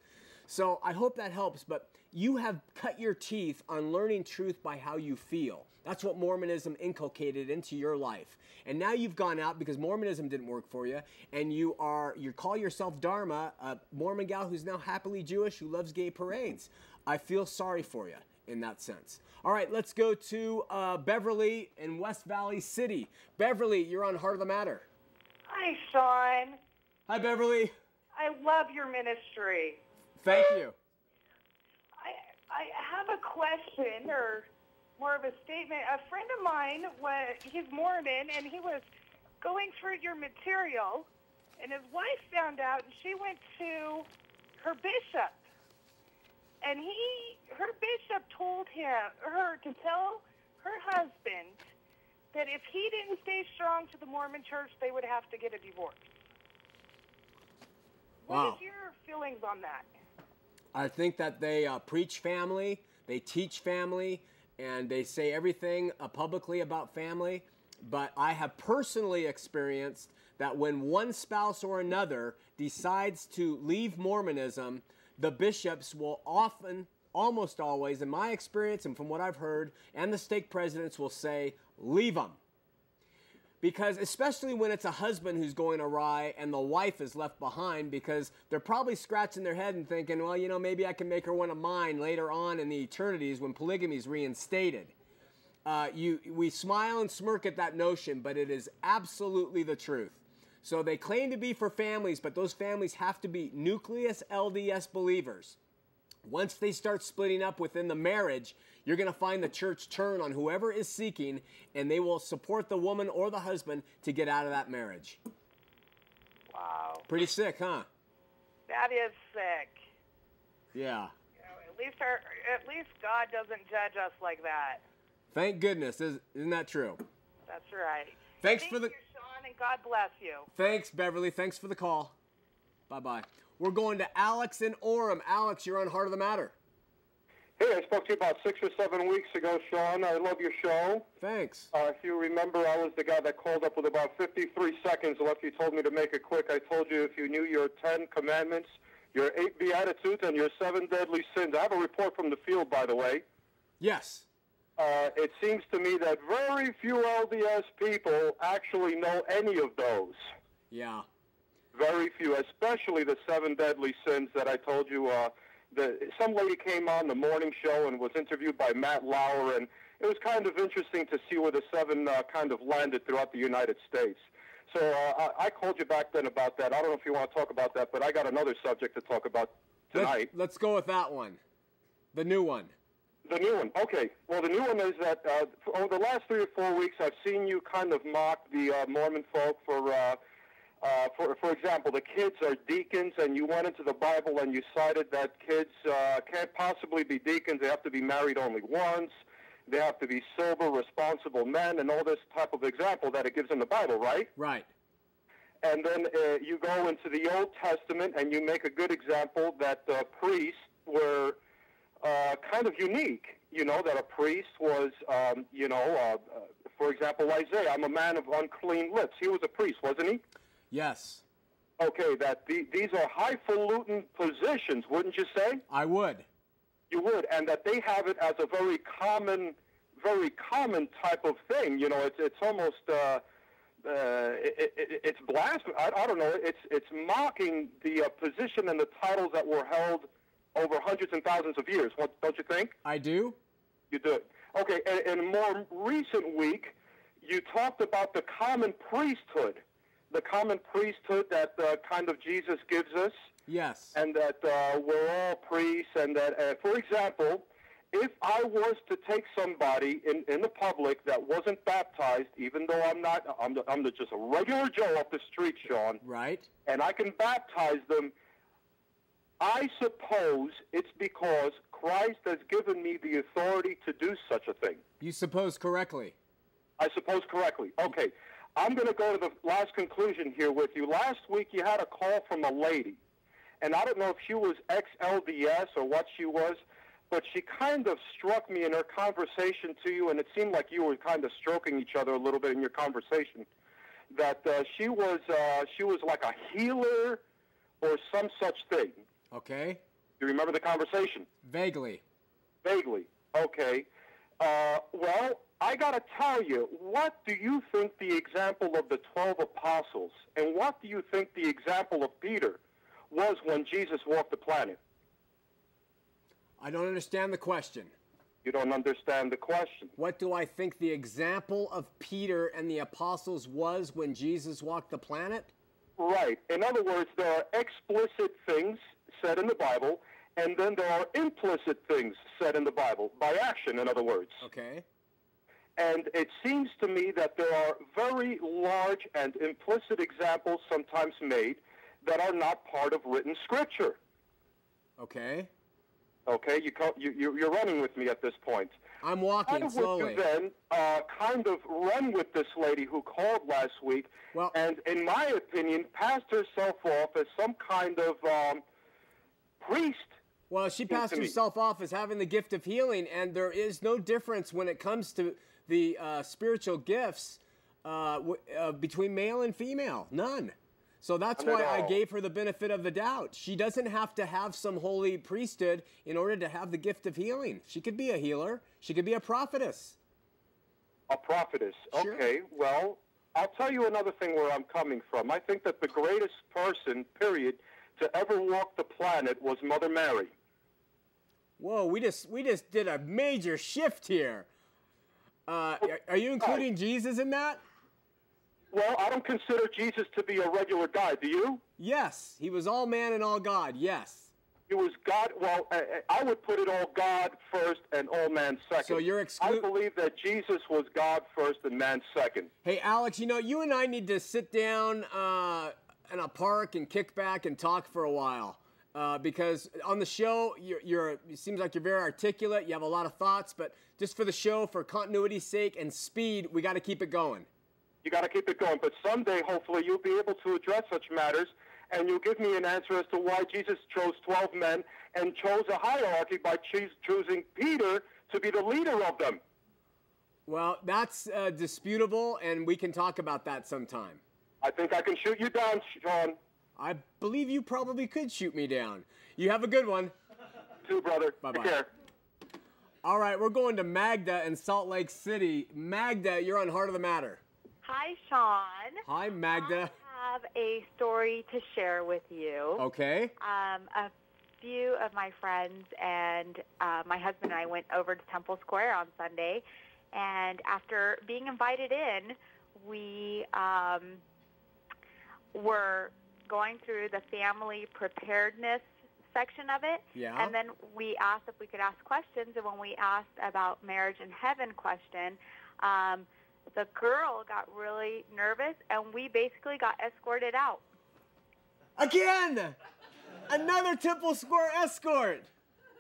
So I hope that helps, but you have cut your teeth on learning truth by how you feel. That's what Mormonism inculcated into your life. And now you've gone out because Mormonism didn't work for you, and you are you call yourself Dharma, a Mormon gal who's now happily Jewish who loves gay parades. I feel sorry for you in that sense. All right, let's go to uh, Beverly in West Valley City. Beverly, you're on Heart of the Matter. Hi, Shawn. Hi, Beverly. I love your ministry. Thank you. I I have a question or more of a statement. A friend of mine was he's Mormon and he was going through your material and his wife found out and she went to her bishop. And he her bishop told him her to tell her husband that if he didn't stay strong to the Mormon church, they would have to get a divorce. Wow. What is your feelings on that? I think that they uh, preach family, they teach family, and they say everything uh, publicly about family. But I have personally experienced that when one spouse or another decides to leave Mormonism, the bishops will often, almost always, in my experience and from what I've heard, and the stake presidents will say, leave them. Because, especially when it's a husband who's going awry and the wife is left behind, because they're probably scratching their head and thinking, well, you know, maybe I can make her one of mine later on in the eternities when polygamy is reinstated. Uh, you, we smile and smirk at that notion, but it is absolutely the truth. So they claim to be for families, but those families have to be nucleus LDS believers. Once they start splitting up within the marriage, you're going to find the church turn on whoever is seeking, and they will support the woman or the husband to get out of that marriage. Wow. Pretty sick, huh? That is sick. Yeah. At least our, at least God doesn't judge us like that. Thank goodness. Is- Isn't that true? That's right. Thanks Thank for the. you, Shawn, and God bless you. Thanks, Beverly. Thanks for the call. Bye bye. We're going to Alex in Orem. Alex, you're on Heart of the Matter. Hey, I spoke to you about six or seven weeks ago, Shawn. I love your show. Thanks. Uh, if you remember, I was the guy that called up with about 53 seconds left. You told me to make it quick. I told you if you knew your 10 commandments, your eight beatitudes, and your seven deadly sins. I have a report from the field, by the way. Yes. Uh, it seems to me that very few LDS people actually know any of those. Yeah. Very few, especially the seven deadly sins that I told you. Uh, the, some lady came on the morning show and was interviewed by Matt Lauer, and it was kind of interesting to see where the seven uh, kind of landed throughout the United States. So uh, I, I called you back then about that. I don't know if you want to talk about that, but I got another subject to talk about tonight. Let's, let's go with that one. The new one. The new one. Okay. Well, the new one is that uh, for over the last three or four weeks, I've seen you kind of mock the uh, Mormon folk for, uh, uh, for, for example, the kids are deacons, and you went into the Bible and you cited that kids uh, can't possibly be deacons. They have to be married only once. They have to be sober, responsible men, and all this type of example that it gives in the Bible, right? Right. And then uh, you go into the Old Testament and you make a good example that uh, priests were uh, kind of unique. You know, that a priest was, um, you know, uh, uh, for example, Isaiah, I'm a man of unclean lips. He was a priest, wasn't he? Yes. Okay, that the, these are highfalutin positions, wouldn't you say? I would. You would, and that they have it as a very common, very common type of thing. You know, it's it's almost uh, uh, it, it, it's blasphemy. I, I don't know. It's it's mocking the uh, position and the titles that were held over hundreds and thousands of years. What, don't you think? I do. You do. Okay, and in a more recent week, you talked about the common priesthood, the common priesthood that uh, kind of Jesus gives us Yes. and that uh, we're all priests, and that, uh, for example, if I was to take somebody in, in the public that wasn't baptized, even though I'm not, I'm, the, I'm the, just a regular Joe off the street, Shawn, Right. and I can baptize them, I suppose it's because Christ has given me the authority to do such a thing. You suppose correctly. I suppose correctly. Okay. I'm going to go to the last conclusion here with you. Last week you had a call from a lady, and I don't know if she was ex-LDS or what she was, but she kind of struck me in her conversation to you, and it seemed like you were kind of stroking each other a little bit in your conversation. That uh, she was uh, she was like a healer or some such thing. Okay. You remember the conversation? Vaguely. Vaguely. Okay. Uh, well, I got to tell you, what do you think the example of the 12 apostles and what do you think the example of Peter was when Jesus walked the planet? I don't understand the question. You don't understand the question. What do I think the example of Peter and the apostles was when Jesus walked the planet? Right. In other words, there are explicit things said in the Bible, and then there are implicit things said in the Bible, by action, in other words. Okay. And it seems to me that there are very large and implicit examples sometimes made that are not part of written scripture. Okay. Okay, you, you, you you're running with me at this point. I'm walking would slowly. you then uh, kind of run with this lady who called last week, Well- and in my opinion, passed herself off as some kind of um, priest? Well, she passed herself off as having the gift of healing, and there is no difference when it comes to the uh, spiritual gifts uh, w- uh, between male and female. None. So that's why I gave her the benefit of the doubt. She doesn't have to have some holy priesthood in order to have the gift of healing. She could be a healer. She could be a prophetess. A prophetess. Sure. Okay, well, I'll tell you another thing where I'm coming from. I think that the greatest person, period, to ever walk the planet was Mother Mary. Whoa, we just we just did a major shift here. Uh, are- you including Jesus in that? Well, I don't consider Jesus to be a regular guy. Do you? Yes, he was all man and all God. Yes. He was God. Well, I, I would put it all God first and all man second. So you're excluding. I believe that Jesus was God first and man second. Hey, Alex, you know, you and I need to sit down uh, in a park and kick back and talk for a while. Uh, because on the show, you're, you're, it seems like you're very articulate. You have a lot of thoughts, but just for the show, for continuity's sake and speed, we got to keep it going. You got to keep it going. But someday, hopefully, you'll be able to address such matters, and you'll give me an answer as to why Jesus chose 12 men and chose a hierarchy by choosing Peter to be the leader of them. Well, that's uh, disputable, and we can talk about that sometime. I think I can shoot you down, Shawn. I believe you probably could shoot me down. You have a good one. Too, brother. Bye Take bye. care. All right, we're going to Magda in Salt Lake City. Magda, you're on Heart of the Matter. Hi, Shawn. Hi, Magda. I have a story to share with you. Okay. Um, a few of my friends and uh, my husband and I went over to Temple Square on Sunday, and after being invited in, we um, were going through the family preparedness section of it. Yeah. And then we asked if we could ask questions, and when we asked about marriage and heaven question, um, the girl got really nervous, and we basically got escorted out. Again! Another Temple Square escort.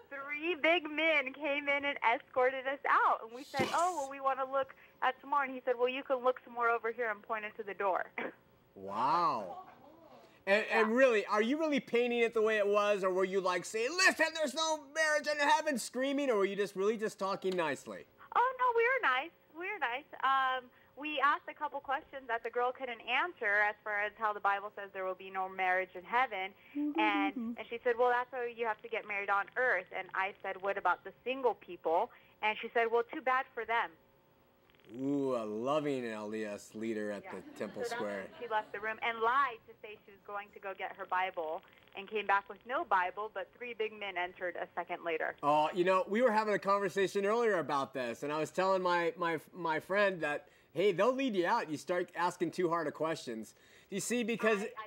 Three big men came in and escorted us out, and we said, "Oh, well, we want to look at some more." And he said, "Well, you can look some more over here," and pointed to the door. Wow. And, and really, are you really painting it the way it was, or were you like saying, "Listen, there's no marriage in heaven," screaming, or were you just really just talking nicely? Oh no, we were nice. We were nice. Um, we asked a couple questions that the girl couldn't answer as far as how the Bible says there will be no marriage in heaven, and and she said, well, that's why you have to get married on earth. And I said, what about the single people? And she said, well, too bad for them. Ooh, a loving LDS leader at the Temple So Square. she left the room and lied to say she was going to go get her Bible and came back with no Bible, but three big men entered a second later. Oh, you know, we were having a conversation earlier about this, and I was telling my my my friend that hey, they'll lead you out. You start asking too hard of questions. You see, because I didn't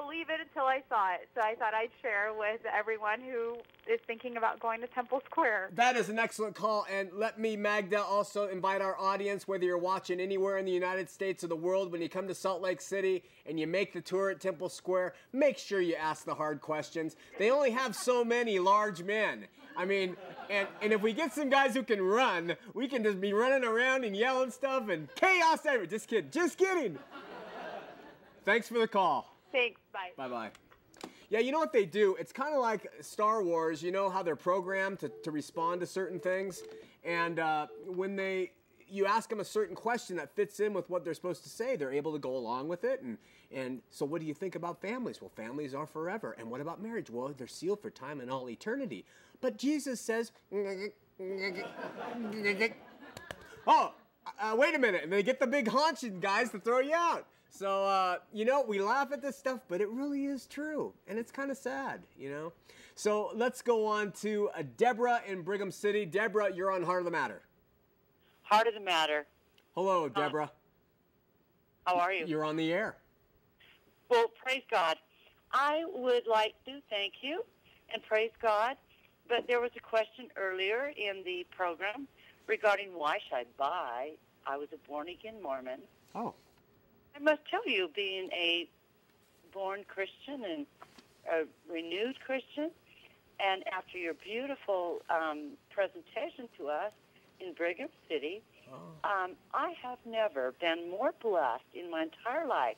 believe it until I saw it, so I thought I'd share with everyone who is thinking about going to Temple Square. That is an excellent call. And let me, Magda, also invite our audience, whether you're watching anywhere in the United States or the world, when you come to Salt Lake City and you make the tour at Temple Square, make sure you ask the hard questions. They only have so many large men. I mean, and, and if we get some guys who can run, we can just be running around and yelling stuff and chaos everywhere. Just kidding. Just kidding. Thanks for the call. Thanks. Bye. Bye bye. Yeah, you know what they do? It's kind of like Star Wars. You know how they're programmed to, to respond to certain things? And uh, when they you ask them a certain question that fits in with what they're supposed to say, they're able to go along with it. And, and so, what do you think about families? Well, families are forever. And what about marriage? Well, they're sealed for time and all eternity. But Jesus says, oh, uh, wait a minute. And they get the big haunching guys to throw you out. So, uh, you know, we laugh at this stuff, but it really is true. And it's kind of sad, you know? So let's go on to uh, Deborah in Brigham City. Deborah, you're on Heart of the Matter. Heart of the matter. Hello, Deborah. How are you? You're on the air. Well, praise God. I would like to thank you and praise God. But there was a question earlier in the program regarding why should I buy. I was a born again Mormon. Oh. I must tell you, being a born Christian and a renewed Christian, and after your beautiful um, presentation to us in Brigham City, um, I have never been more blessed in my entire life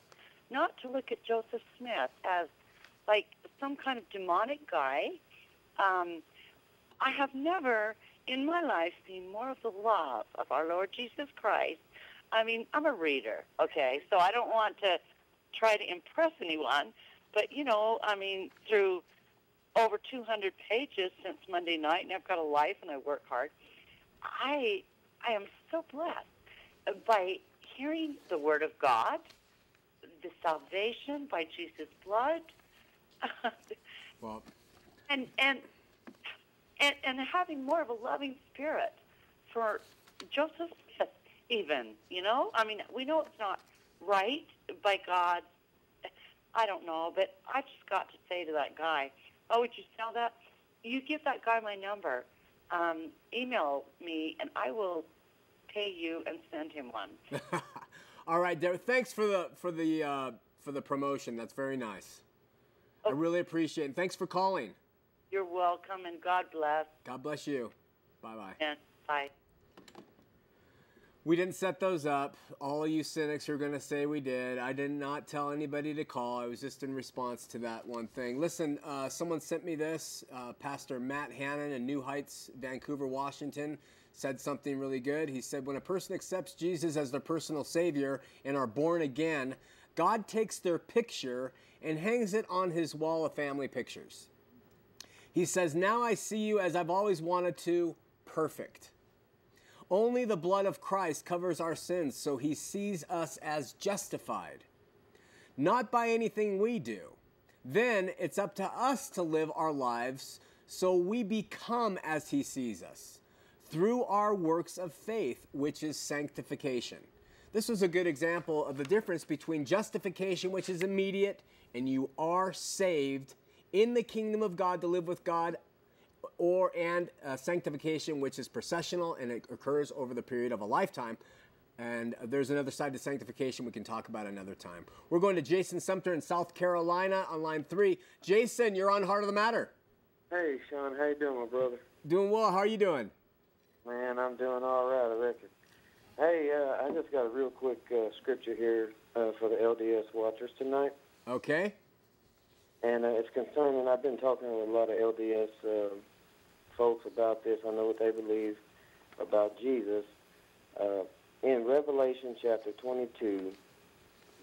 not to look at Joseph Smith as like some kind of demonic guy. Um, I have never in my life seen more of the love of our Lord Jesus Christ. I mean, I'm a reader, okay, so I don't want to try to impress anyone, but you know, I mean, through over 200 pages since Monday night, and I've got a life and I work hard. I I am so blessed by hearing the Word of God, the salvation by Jesus' blood, Well, and and and and having more of a loving spirit for Joseph Smith, even you know. I mean, we know it's not right by God. I don't know, but I just got to say to that guy, "Oh, would you sell that?" you give that guy my number. Um, email me, and I will pay you and send him one. All right, Derek. Thanks for the for the uh, for the promotion. That's very nice. I really appreciate it. Thanks for calling. You're welcome, and God bless. God bless you. Bye bye. And bye. We didn't set those up. All you cynics are going to say we did. I did not tell anybody to call. I was just in response to that one thing. Listen, uh, someone sent me this. Uh, Pastor Matt Hannan in New Heights, Vancouver, Washington, said something really good. He said, When a person accepts Jesus as their personal Savior and are born again, God takes their picture and hangs it on his wall of family pictures. He says, Now I see you as I've always wanted to, perfect. Only the blood of Christ covers our sins, so he sees us as justified, not by anything we do. Then it's up to us to live our lives so we become as he sees us through our works of faith, which is sanctification. This was a good example of the difference between justification, which is immediate, and you are saved in the kingdom of God to live with God or and uh, sanctification, which is processional and it occurs over the period of a lifetime. And there's another side to sanctification we can talk about another time. We're going to Jason Sumter in South Carolina on line three. Jason, you're on Heart of the Matter. Hey, Shawn, how you doing, my brother? Doing well. How are you doing? Man, I'm doing all right, I reckon. Hey, uh, I just got a real quick uh, scripture here uh, for the LDS watchers tonight. Okay. And uh, it's concerning. I've been talking with a lot of LDS uh, folks about this. I know what they believe about Jesus. Uh, in Revelation chapter 22,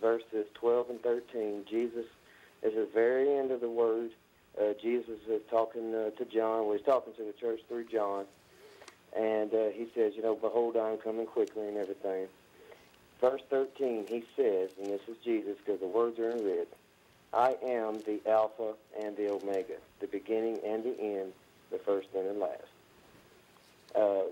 verses 12 and 13, Jesus is at the very end of the word. Uh, Jesus is talking uh, to John. Well, he's talking to the church through John. And uh, he says, you know, behold, I am coming quickly and everything. Verse 13, he says, and this is Jesus because the words are in red, I am the Alpha and the Omega, the beginning and the end, the first and the last. Uh,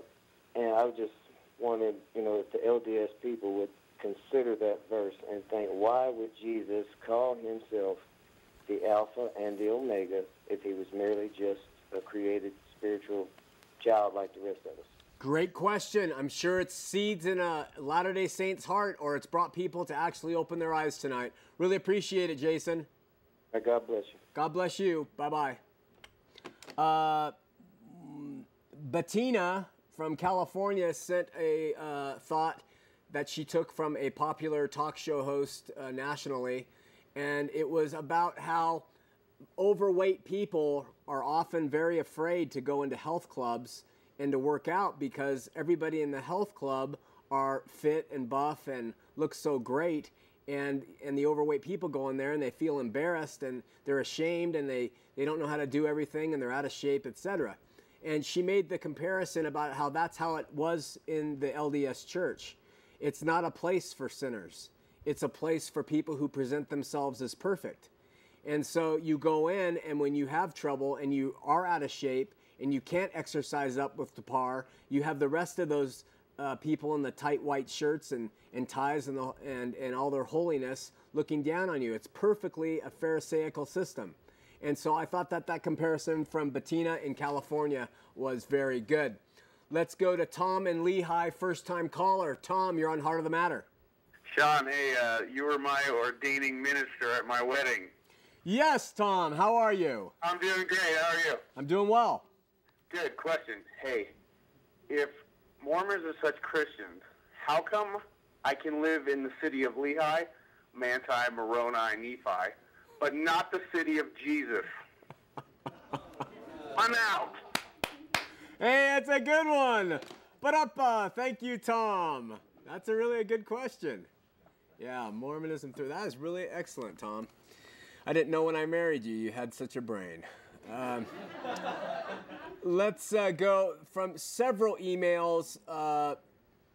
and I just wanted, you know, if the LDS people would consider that verse and think, why would Jesus call himself the Alpha and the Omega if he was merely just a created spiritual child like the rest of us? Great question. I'm sure it's seeds in a Latter day Saint's heart, or it's brought people to actually open their eyes tonight. Really appreciate it, Jason. God bless you. God bless you. Bye bye. Uh, Bettina from California sent a uh, thought that she took from a popular talk show host uh, nationally, and it was about how overweight people are often very afraid to go into health clubs and to work out because everybody in the health club are fit and buff and look so great and and the overweight people go in there and they feel embarrassed and they're ashamed and they they don't know how to do everything and they're out of shape etc and she made the comparison about how that's how it was in the LDS church. It's not a place for sinners. It's a place for people who present themselves as perfect. And so you go in and when you have trouble and you are out of shape and you can't exercise up with the par you have the rest of those uh, people in the tight white shirts and, and ties and, the, and, and all their holiness looking down on you. It's perfectly a Pharisaical system. And so I thought that that comparison from Bettina in California was very good. Let's go to Tom in Lehi, first time caller. Tom, you're on Heart of the Matter. Shawn, hey, uh, you were my ordaining minister at my wedding. Yes, Tom, how are you? I'm doing great. How are you? I'm doing well. Good question. Hey, if Mormons are such Christians, how come I can live in the city of Lehi, Manti, Moroni, Nephi, but not the city of Jesus? I'm out. Hey, that's a good one. But up, uh, thank you, Tom. That's a really a good question. Yeah, Mormonism through that is really excellent, Tom. I didn't know when I married you you had such a brain. Um, let's uh, go from several emails. Uh,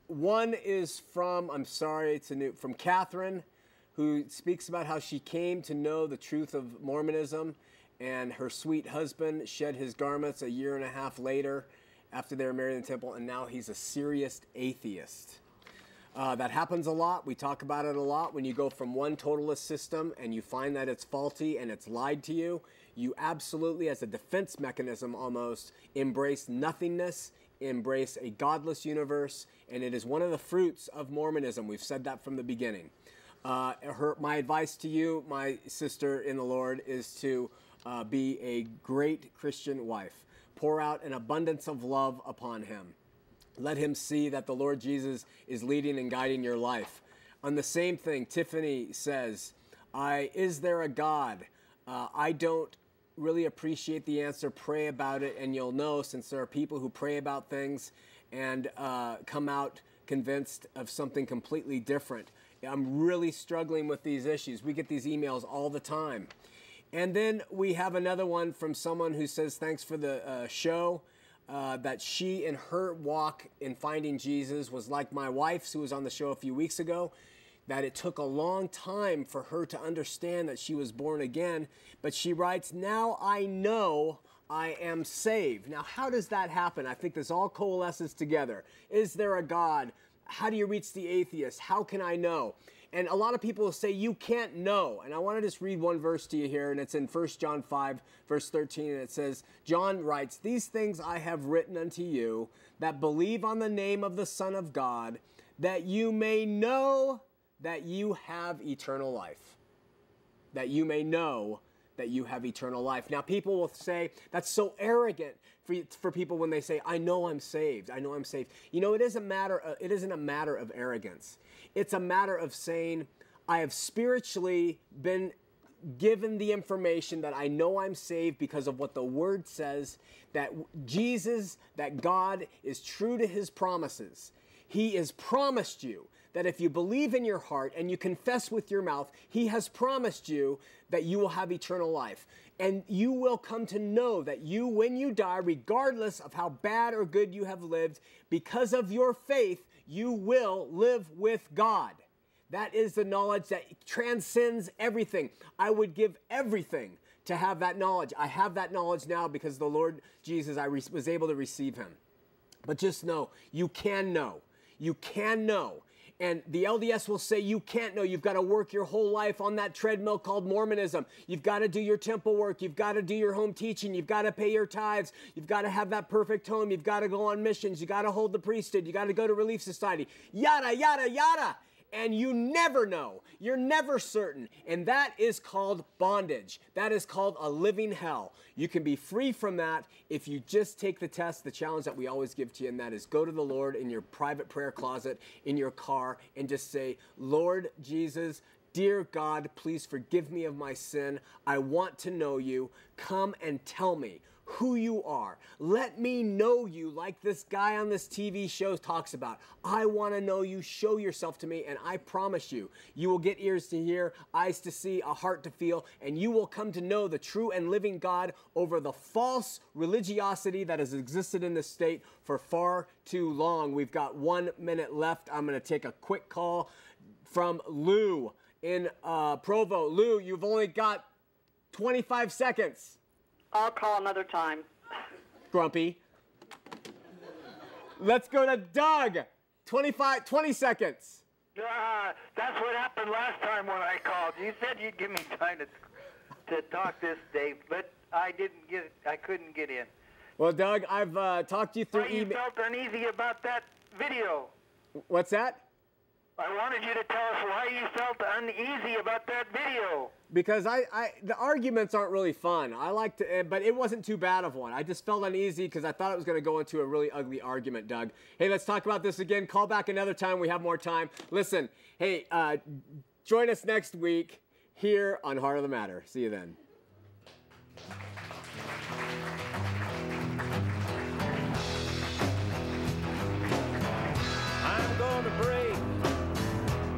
one is from, I'm sorry, it's a new, from Catherine, who speaks about how she came to know the truth of Mormonism and her sweet husband shed his garments a year and a half later after they were married in the temple, and now he's a serious atheist. Uh, that happens a lot. We talk about it a lot. When you go from one totalist system and you find that it's faulty and it's lied to you, you absolutely, as a defense mechanism almost, embrace nothingness, embrace a godless universe, and it is one of the fruits of Mormonism. We've said that from the beginning. Uh, her, my advice to you, my sister in the Lord, is to uh, be a great Christian wife. Pour out an abundance of love upon him. Let him see that the Lord Jesus is leading and guiding your life. On the same thing, Tiffany says, I, Is there a God? Uh, I don't really appreciate the answer. Pray about it, and you'll know since there are people who pray about things and uh, come out convinced of something completely different. I'm really struggling with these issues. We get these emails all the time. And then we have another one from someone who says, Thanks for the uh, show uh, that she and her walk in finding Jesus was like my wife's, who was on the show a few weeks ago. That it took a long time for her to understand that she was born again. But she writes, Now I know I am saved. Now, how does that happen? I think this all coalesces together. Is there a God? How do you reach the atheist? How can I know? And a lot of people say you can't know. And I want to just read one verse to you here, and it's in 1 John 5, verse 13, and it says, John writes, These things I have written unto you that believe on the name of the Son of God, that you may know that you have eternal life. That you may know that you have eternal life. Now, people will say that's so arrogant for, for people when they say, "I know I'm saved. I know I'm saved." You know, it is a matter. Of, it isn't a matter of arrogance. It's a matter of saying, "I have spiritually been given the information that I know I'm saved because of what the Word says. That Jesus, that God is true to His promises. He has promised you." That if you believe in your heart and you confess with your mouth, He has promised you that you will have eternal life. And you will come to know that you, when you die, regardless of how bad or good you have lived, because of your faith, you will live with God. That is the knowledge that transcends everything. I would give everything to have that knowledge. I have that knowledge now because the Lord Jesus, I was able to receive him. But just know, you can know. You can know and the LDS will say you can't know. You've got to work your whole life on that treadmill called Mormonism. You've got to do your temple work. You've got to do your home teaching. You've got to pay your tithes. You've got to have that perfect home. You've got to go on missions. You've got to hold the priesthood. You've got to go to Relief Society. Yada, yada, yada and you never know. You're never certain. And that is called bondage. That is called a living hell. You can be free from that if you just take the test, the challenge that we always give to you, and that is go to the Lord in your private prayer closet, in your car, and just say, Lord Jesus, Dear God, please forgive me of my sin. I want to know you. Come and tell me who you are. Let me know you like this guy on this TV show talks about. I want to know you. Show yourself to me, and I promise you, you will get ears to hear, eyes to see, a heart to feel, and you will come to know the true and living God over the false religiosity that has existed in this state for far too long. We've got one minute left. I'm going to take a quick call from Lou in uh, Provo. Lou, you've only got 25 seconds. I'll call another time. Grumpy. Let's go to Doug. 25, 20 seconds. Uh, that's what happened last time when I called. You said you'd give me time to to talk this, Dave, but I didn't get. I couldn't get in. Well, Doug, I've uh, talked you through Why you felt uneasy about that video? What's that? I wanted you to tell us why you felt uneasy about that video. Because I, I the arguments aren't really fun. I like to, eh, but it wasn't too bad of one. I just felt uneasy because I thought it was going to go into a really ugly argument, Doug. Hey, let's talk about this again. Call back another time. We have more time. Listen, hey, uh, join us next week here on Heart of the Matter. See you then. I'm gonna break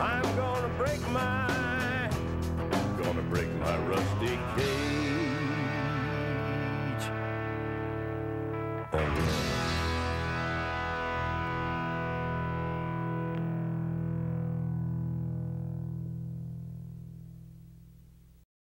I'm gonna break my, gonna break my rusty cage.